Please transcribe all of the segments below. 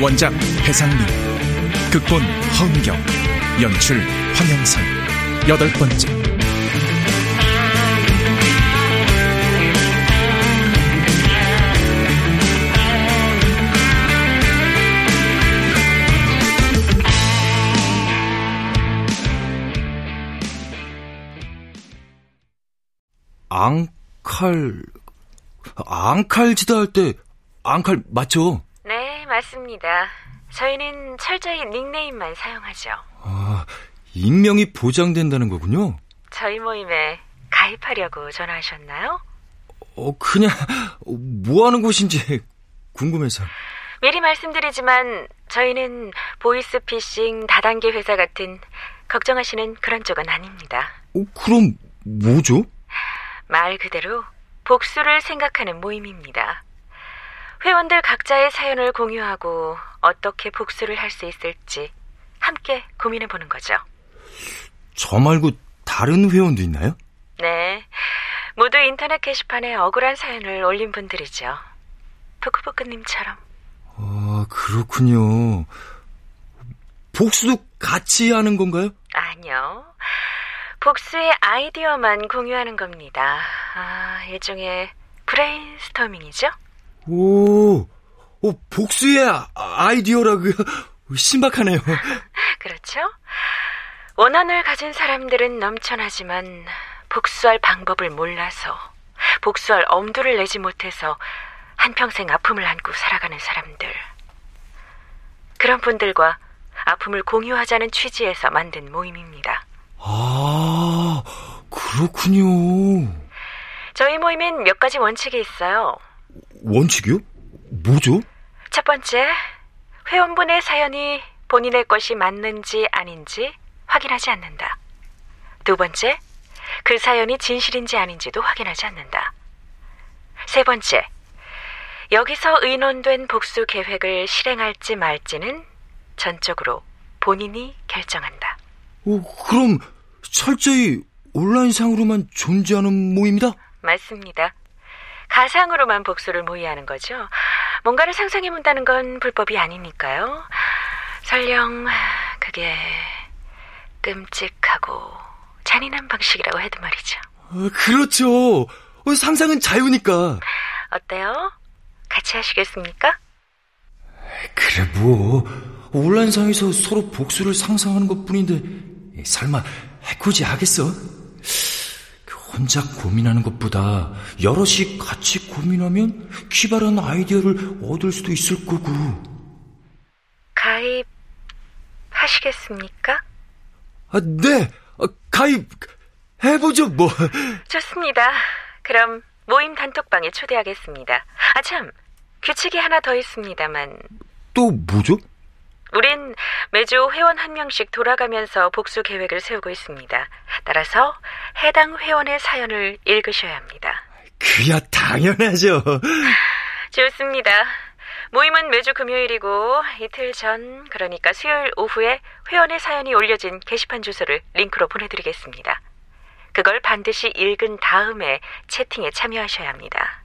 원작 배상민, 극본 허은경, 연출 황영선, 여덟 번째. 앙칼, 앙칼 지도할 때, 앙칼 맞죠? 네, 맞습니다. 저희는 철저히 닉네임만 사용하죠. 아, 익명이 보장된다는 거군요? 저희 모임에 가입하려고 전화하셨나요? 어, 그냥, 뭐 하는 곳인지 궁금해서. 미리 말씀드리지만, 저희는 보이스피싱 다단계 회사 같은 걱정하시는 그런 쪽은 아닙니다. 어, 그럼 뭐죠? 말 그대로 복수를 생각하는 모임입니다. 회원들 각자의 사연을 공유하고 어떻게 복수를 할 수 있을지 함께 고민해 보는 거죠. 저 말고 다른 회원도 있나요? 네. 모두 인터넷 게시판에 억울한 사연을 올린 분들이죠. 푸크푸크님처럼. 아, 그렇군요. 복수도 같이 하는 건가요? 아니요. 복수의 아이디어만 공유하는 겁니다. 아, 일종의 브레인스토밍이죠? 오, 오 복수의 아, 아이디어라고요? 신박하네요. 그렇죠? 원한을 가진 사람들은 넘쳐나지만 복수할 방법을 몰라서 복수할 엄두를 내지 못해서 한평생 아픔을 안고 살아가는 사람들. 그런 분들과 아픔을 공유하자는 취지에서 만든 모임입니다. 아, 그렇군요. 저희 모임엔 몇 가지 원칙이 있어요. 원칙이요? 뭐죠? 첫 번째, 회원분의 사연이 본인의 것이 맞는지 아닌지 확인하지 않는다. 두 번째, 그 사연이 진실인지 아닌지도 확인하지 않는다. 세 번째, 여기서 의논된 복수 계획을 실행할지 말지는 전적으로 본인이 결정한다. 오, 그럼 철저히 온라인상으로만 존재하는 모임이다? 맞습니다. 가상으로만 복수를 모의하는 거죠. 뭔가를 상상해 본다는 건 불법이 아니니까요. 설령 그게 끔찍하고 잔인한 방식이라고 해도 말이죠. 어, 그렇죠. 어, 상상은 자유니까. 어때요? 같이 하시겠습니까? 그래 뭐 온라인상에서 서로 복수를 상상하는 것뿐인데 설마 해코지 하겠어? 혼자 고민하는 것보다 여럿이 같이 고민하면 기발한 아이디어를 얻을 수도 있을 거고. 가입 하시겠습니까? 아, 네, 아, 가입 해보죠 뭐. 좋습니다. 그럼 모임 단톡방에 초대하겠습니다. 아 참, 규칙이 하나 더 있습니다만. 또 뭐죠? 우린 매주 회원 한 명씩 돌아가면서 복수 계획을 세우고 있습니다. 따라서 해당 회원의 사연을 읽으셔야 합니다. 그야 당연하죠. 좋습니다. 모임은 매주 금요일이고 이틀 전, 그러니까 수요일 오후에 회원의 사연이 올려진 게시판 주소를 링크로 보내드리겠습니다. 그걸 반드시 읽은 다음에 채팅에 참여하셔야 합니다.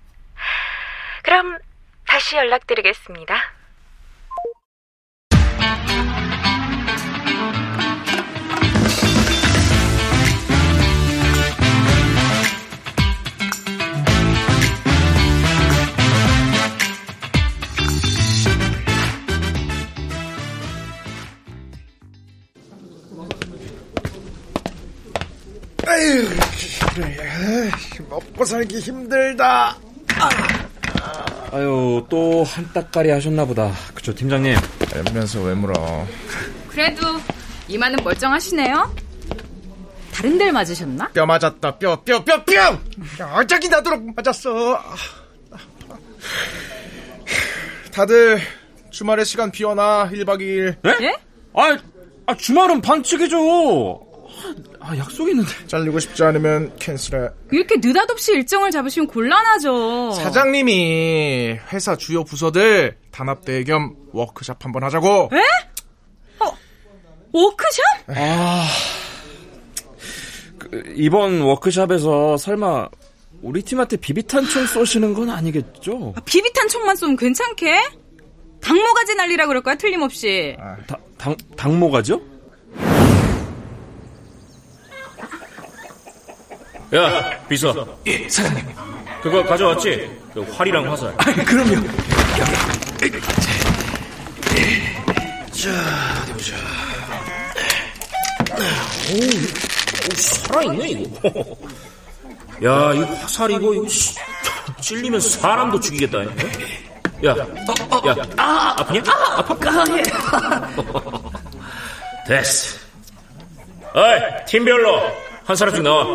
그럼 다시 연락드리겠습니다. 먹고 살기 힘들다. 아 유, 또 한 따까리 하셨나 보다. 그쵸, 팀장님? 알면서 왜 물어? 그래도 이마는 멀쩡하시네요. 다른 데를 맞으셨나? 뼈 맞았다. 뼈, 뼈, 뼈, 뼈! 어작이 나도록 맞았어. 다들 주말에 시간 비워놔. 1박 2일. 네? 예? 아, 아 주말은 반칙이죠. 아, 약속 있는데. 잘리고 싶지 않으면 캔슬해. 이렇게 느닷없이 일정을 잡으시면 곤란하죠. 사장님이 회사 주요 부서들 단합대회 겸 워크샵 한번 하자고. 에? 어, 워크샵? 아, 그, 이번 워크샵에서 설마 우리 팀한테 비비탄 총 쏘시는 건 아니겠죠? 아, 비비탄 총만 쏘면 괜찮게? 당모가지 날리라 그럴 거야 틀림없이. 다, 당, 당모가죠? 야, 비서. 예, 사장님. 그거 가져왔지? 그 활이랑 화살. 아, 그럼요. 살아있네, 이거. 야, 이 화살 이거, 이거, 씨, 찔리면 사람도 죽이겠다. 어? 야, 야, 아, 아프냐? 아파? 됐어. 어이, 팀별로 한 사람씩 나와.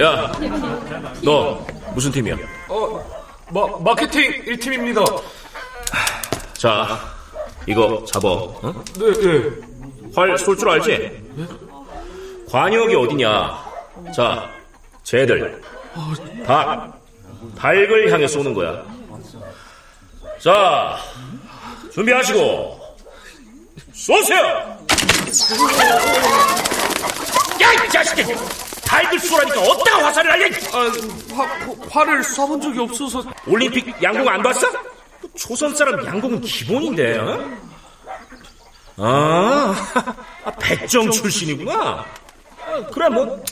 야, 너 무슨 팀이야? 마, 마케팅 1팀입니다. 자, 이거 잡어. 어? 네, 네. 활 쏠 줄 알지? 관역이 어디냐? 자, 쟤들. 닭. 닭을 향해 쏘는 거야. 자, 준비하시고, 쏘세요! 야, 이 자식이! 닭을 쏘라니까 어디다가 화살을 날려! 아, 화, 화를 쏴본 적이 없어서. 올림픽 양궁 안 봤어? 조선 사람 양궁은 기본인데, 어? 아, 아, 백정 출신이구나. 아, 그래, 뭐,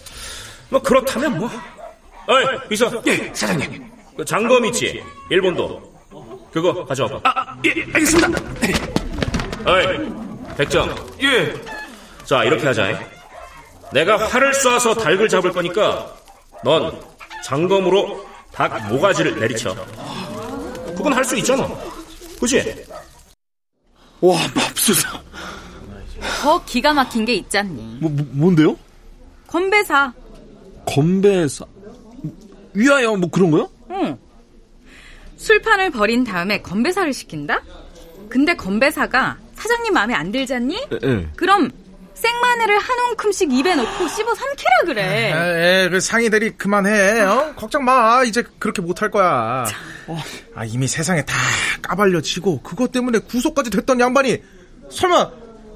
뭐, 그렇다면 뭐. 어이, 비서. 예, 사장님. 그 장검 있지? 일본도. 그거 가져와봐. 아, 예, 알겠습니다. 어이, 백정. 예. 자, 이렇게 하자. 내가 활을 쏴서 닭을 잡을 거니까, 넌 장검으로 닭 모가지를 내리쳐. 그건 할 수 있잖아. 그지? 와, 맙소사. 더 기가 막힌 게 있잖니. 뭐, 뭐 뭔데요? 건배사. 건배사. 위하여 뭐 그런 거요? 응. 술판을 버린 다음에 건배사를 시킨다? 근데 건배사가 사장님 마음에 안 들잖니? 예, 예. 그럼 생마늘을 한 움큼씩 입에 넣고 씹어 삼키라 그래. 에, 그 상의들이 그만해. 어? 걱정 마. 이제 그렇게 못할 거야. 아, 이미 세상에 다 까발려지고 그것 때문에 구속까지 됐던 양반이 설마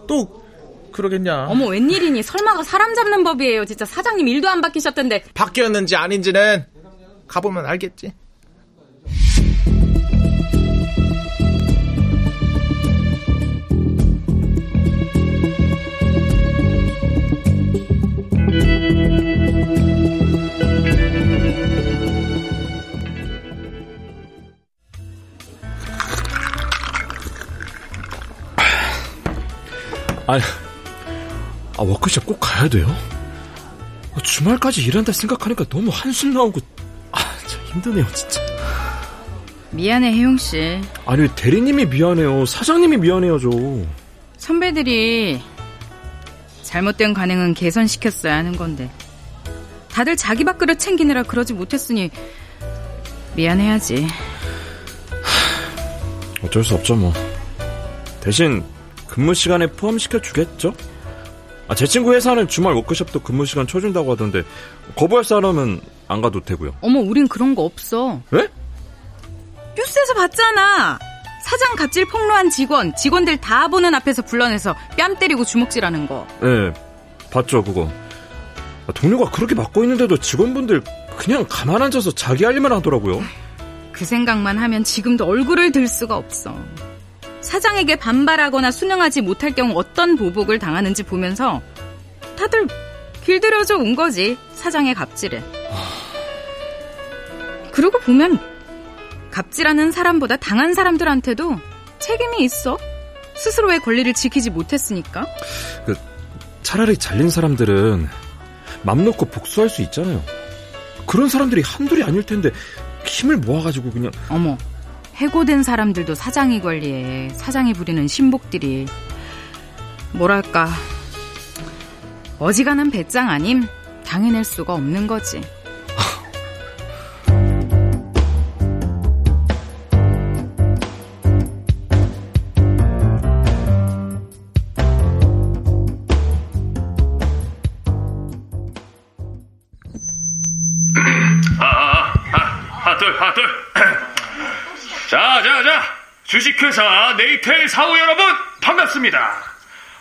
또 그러겠냐? 어머 웬일이니 설마가 사람 잡는 법이에요. 진짜 사장님 일도 안 바뀌셨던데. 바뀌었는지 아닌지는 가보면 알겠지. 아니, 아, 워크숍 꼭 가야 돼요? 아, 주말까지 일한다 생각하니까 너무 한숨 나오고, 아, 참 힘드네요, 진짜. 미안해 혜용 씨. 아니, 대리님이 미안해요. 사장님이 미안해요, 저. 선배들이 잘못된 관행은 개선시켰어야 하는 건데 다들 자기 밥그릇 챙기느라 그러지 못했으니 미안해야지. 어쩔 수 없죠, 뭐. 대신 근무 시간에 포함시켜 주겠죠? 아, 제 친구 회사는 주말 워크숍도 근무 시간 쳐준다고 하던데, 거부할 사람은 안 가도 되고요. 어머 우린 그런 거 없어. 왜? 뉴스에서 봤잖아. 사장 갑질 폭로한 직원, 직원들 다 보는 앞에서 불러내서 뺨 때리고 주먹질하는 거. 네, 봤죠, 그거. 아, 동료가 그렇게 맡고 있는데도 직원분들 그냥 가만 앉아서 자기 할 일만 하더라고요. 그 생각만 하면 지금도 얼굴을 들 수가 없어. 사장에게 반발하거나 순응하지 못할 경우 어떤 보복을 당하는지 보면서 다들 길들여져 온 거지, 사장의 갑질에. 그러고 보면 갑질하는 사람보다 당한 사람들한테도 책임이 있어. 스스로의 권리를 지키지 못했으니까. 차라리 잘린 사람들은 맘 놓고 복수할 수 있잖아요. 그런 사람들이 한둘이 아닐 텐데 힘을 모아가지고 그냥 어머, 해고된 사람들도 사장이 관리해. 사장이 부리는 신복들이. 뭐랄까. 어지간한 배짱 아님 당해낼 수가 없는 거지. 주식회사 네이텔 사우 여러분, 반갑습니다.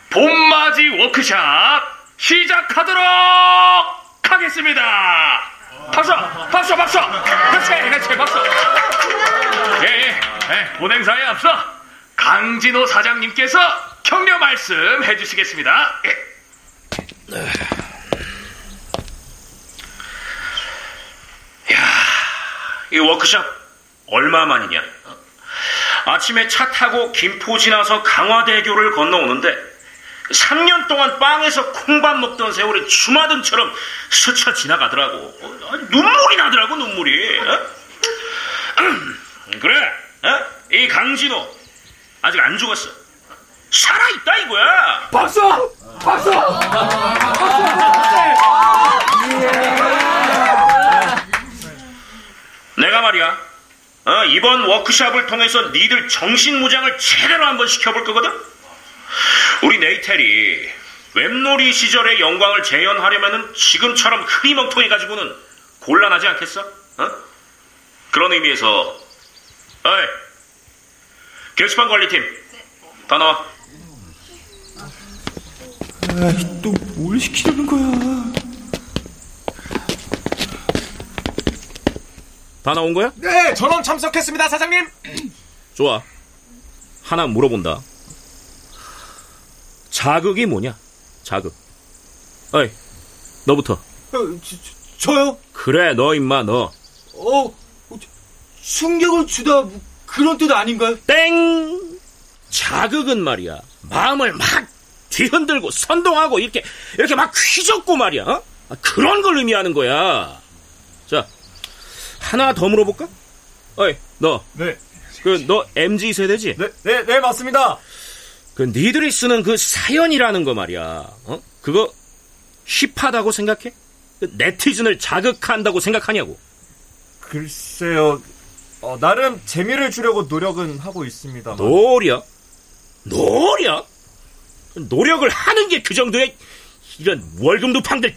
봄맞이 워크샵 시작하도록 하겠습니다. 박수, 박수, 박수. 그렇지, 그렇지, 박수. 예, 예, 예, 본행사에 앞서 강진호 사장님께서 격려 말씀 해 주시겠습니다. 예. 야, 이 워크숍 얼마 만이냐? 아침에 차 타고 김포 지나서 강화대교를 건너오는데 3년 동안 빵에서 콩밥 먹던 세월이 주마등처럼 스쳐 지나가더라고. 어, 눈물이 나더라고, 눈물이. 어? 그래, 어? 이 강진호 아직 안 죽었어. 살아있다 이거야. 박수! 박수! 내가 말이야. 어, 이번 워크샵을 통해서 니들 정신무장을 제대로 한번 시켜볼 거거든? 우리 네이텔이 웹놀이 시절의 영광을 재현하려면은 지금처럼 흐리멍텅해가지고는 곤란하지 않겠어? 어? 그런 의미에서, 어이, 게시판 관리팀, 다 나와. 또뭘 시키려는 거야? 다 나온 거야? 네, 전원 참석했습니다, 사장님. 좋아. 하나 물어본다. 자극이 뭐냐? 자극. 어이, 너부터. 어, 저, 저요? 그래, 너 임마, 너. 어, 충격을 주다 뭐 그런 뜻 아닌가요? 땡! 자극은 말이야. 마음을 막 뒤흔들고 선동하고 이렇게 이렇게 막 휘젓고 말이야. 어? 아, 그런 걸 의미하는 거야. 자, 하나 더 물어볼까? 어이, 너. 네. 그 너 MZ 세대지? 네, 네, 네, 맞습니다. 그 니들이 쓰는 그 사연이라는 거 말이야. 어? 그거 힙하다고 생각해? 그 네티즌을 자극한다고 생각하냐고. 글쎄요, 어, 나름 재미를 주려고 노력은 하고 있습니다. 노력? 노력? 노력을 하는 게 그 정도의 이런 월급 누팡들.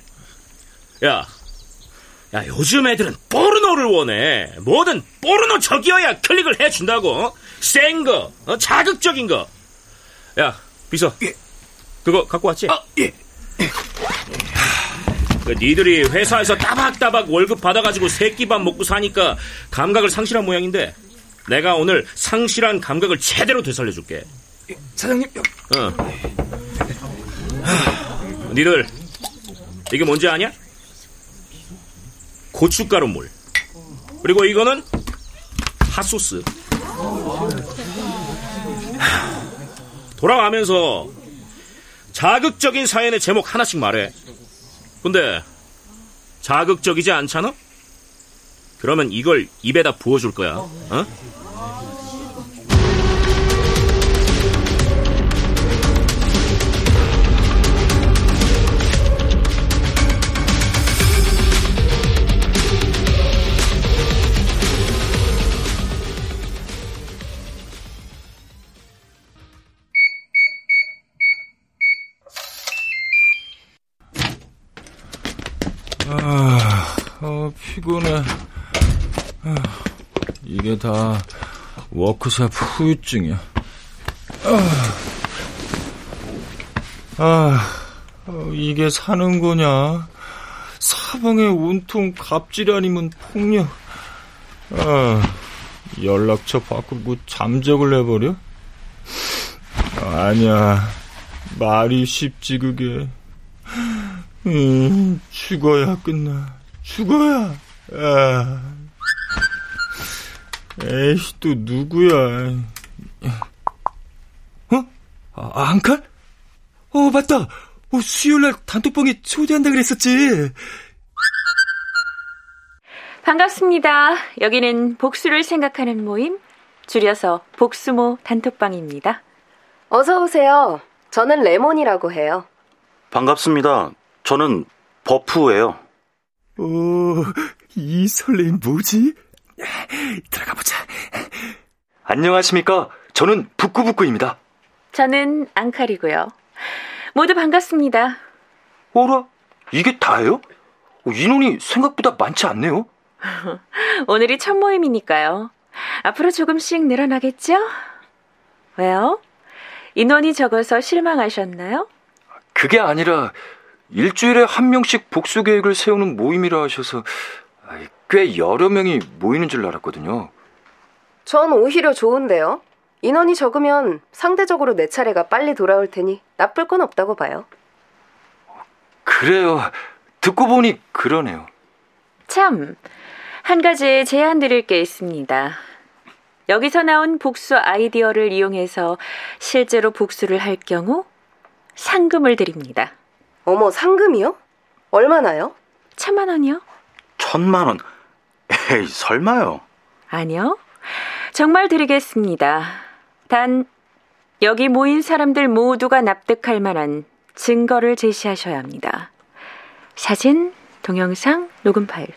야, 야 요즘 애들은 포르노를 원해. 뭐든 포르노 적이어야 클릭을 해준다고. 어? 센 거, 어? 자극적인 거. 야, 비서. 그거 갖고 왔지? 아, 예. 그 니들이 회사에서 따박따박 월급 받아가지고 새끼밥 먹고 사니까 감각을 상실한 모양인데 내가 오늘 상실한 감각을 제대로 되살려줄게. 사장님, 어. 니들 이게 뭔지 아냐? 고춧가루 물. 그리고 이거는 핫소스. 돌아가면서 자극적인 사연의 제목 하나씩 말해. 근데 자극적이지 않잖아? 그러면 이걸 입에다 부어줄 거야. 어? 피곤해. 아, 이게 다 워크샵 후유증이야. 아, 아 어, 이게 사는 거냐? 사방에 온통 갑질 아니면 폭력. 아, 연락처 바꾸고 잠적을 해버려? 아니야, 말이 쉽지 그게. 음, 죽어야 끝나. 죽어야. 아. 에이씨, 또 누구야. 어? 아, 앙칼? 어, 맞다. 어, 수요일날 단톡방에 초대한다 그랬었지. 반갑습니다. 여기는 복수를 생각하는 모임, 줄여서 복수모 단톡방입니다. 어서 오세요. 저는 레몬이라고 해요. 반갑습니다. 저는 버프예요. 오, 이 설레임 뭐지? 들어가 보자. 안녕하십니까? 저는 북구북구입니다. 저는 앙칼이고요. 모두 반갑습니다. 어라? 이게 다예요? 인원이 생각보다 많지 않네요. 오늘이 첫 모임이니까요. 앞으로 조금씩 늘어나겠죠? 왜요? 인원이 적어서 실망하셨나요? 그게 아니라 일주일에 한 명씩 복수 계획을 세우는 모임이라 하셔서 꽤 여러 명이 모이는 줄 알았거든요. 전 오히려 좋은데요. 인원이 적으면 상대적으로 내 차례가 빨리 돌아올 테니 나쁠 건 없다고 봐요. 그래요. 듣고 보니 그러네요. 참, 한 가지 제안 드릴 게 있습니다. 여기서 나온 복수 아이디어를 이용해서 실제로 복수를 할 경우 상금을 드립니다. 어머, 상금이요? 얼마나요? 천만 원이요? 천만 원? 에이, 설마요. 아니요. 정말 드리겠습니다. 단, 여기 모인 사람들 모두가 납득할 만한 증거를 제시하셔야 합니다. 사진, 동영상, 녹음 파일.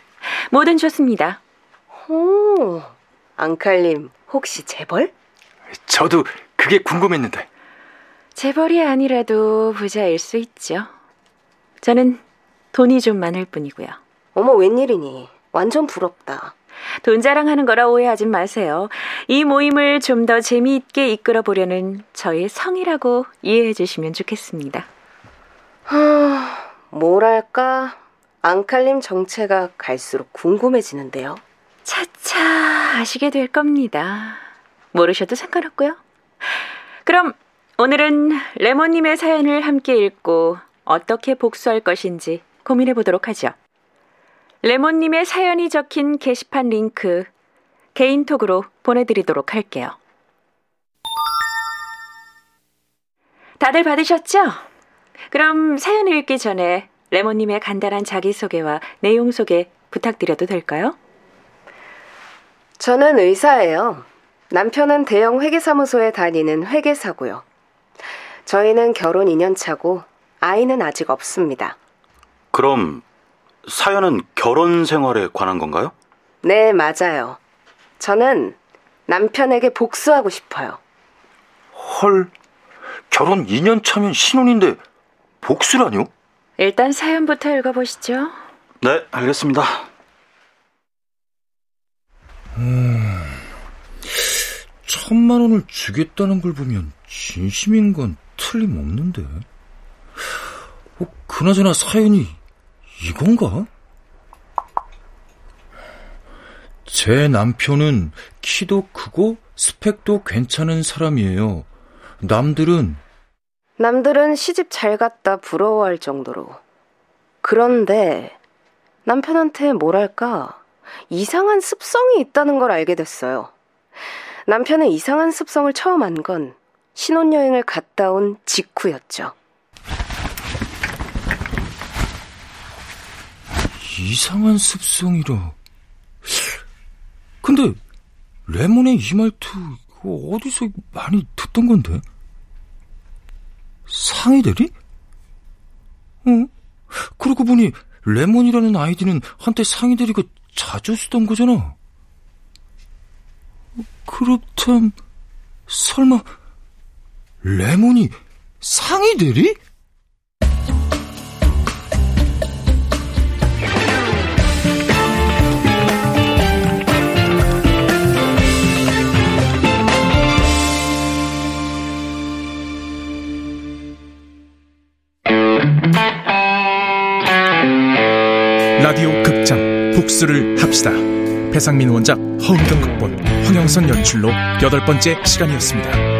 뭐든 좋습니다. 오, 앙칼님, 혹시 재벌? 저도 그게 궁금했는데. 재벌이 아니라도 부자일 수 있죠. 저는 돈이 좀 많을 뿐이고요. 어머, 웬일이니? 완전 부럽다. 돈 자랑하는 거라 오해하지 마세요. 이 모임을 좀 더 재미있게 이끌어 보려는 저의 성이라고 이해해 주시면 좋겠습니다. 하, 뭐랄까, 앙칼님 정체가 갈수록 궁금해지는데요. 차차 아시게 될 겁니다. 모르셔도 상관없고요. 그럼 오늘은 레몬님의 사연을 함께 읽고 어떻게 복수할 것인지 고민해 보도록 하죠. 레몬님의 사연이 적힌 게시판 링크 개인톡으로 보내드리도록 할게요. 다들 받으셨죠? 그럼 사연 읽기 전에 레몬님의 간단한 자기소개와 내용 소개 부탁드려도 될까요? 저는 의사예요. 남편은 대형 회계사무소에 다니는 회계사고요. 저희는 결혼 2년 차고 아이는 아직 없습니다. 그럼 사연은 결혼 생활에 관한 건가요? 네, 맞아요. 저는 남편에게 복수하고 싶어요. 헐, 결혼 2년 차면 신혼인데 복수라뇨? 일단 사연부터 읽어보시죠. 네, 알겠습니다. 음, 천만 원을 주겠다는 걸 보면 진심인 건 틀림없는데. 어, 그나저나 사연이 이건가? 제 남편은 키도 크고 스펙도 괜찮은 사람이에요. 남들은 남들은 시집 잘 갔다 부러워할 정도로. 그런데 남편한테 뭐랄까 이상한 습성이 있다는 걸 알게 됐어요. 남편의 이상한 습성을 처음 안 건 신혼여행을 갔다 온 직후였죠. 이상한 습성이라. 근데 레몬의 이 말투 어디서 많이 듣던 건데? 상의 대리? 어? 그러고 보니 레몬이라는 아이디는 한때 상의 대리가 자주 쓰던 거잖아. 그렇담 설마 레몬이 상의 대리? 라디오 극장 복수를 합시다. 배상민 원작 허은경 극본 황영선 연출로 여덟 번째 시간이었습니다.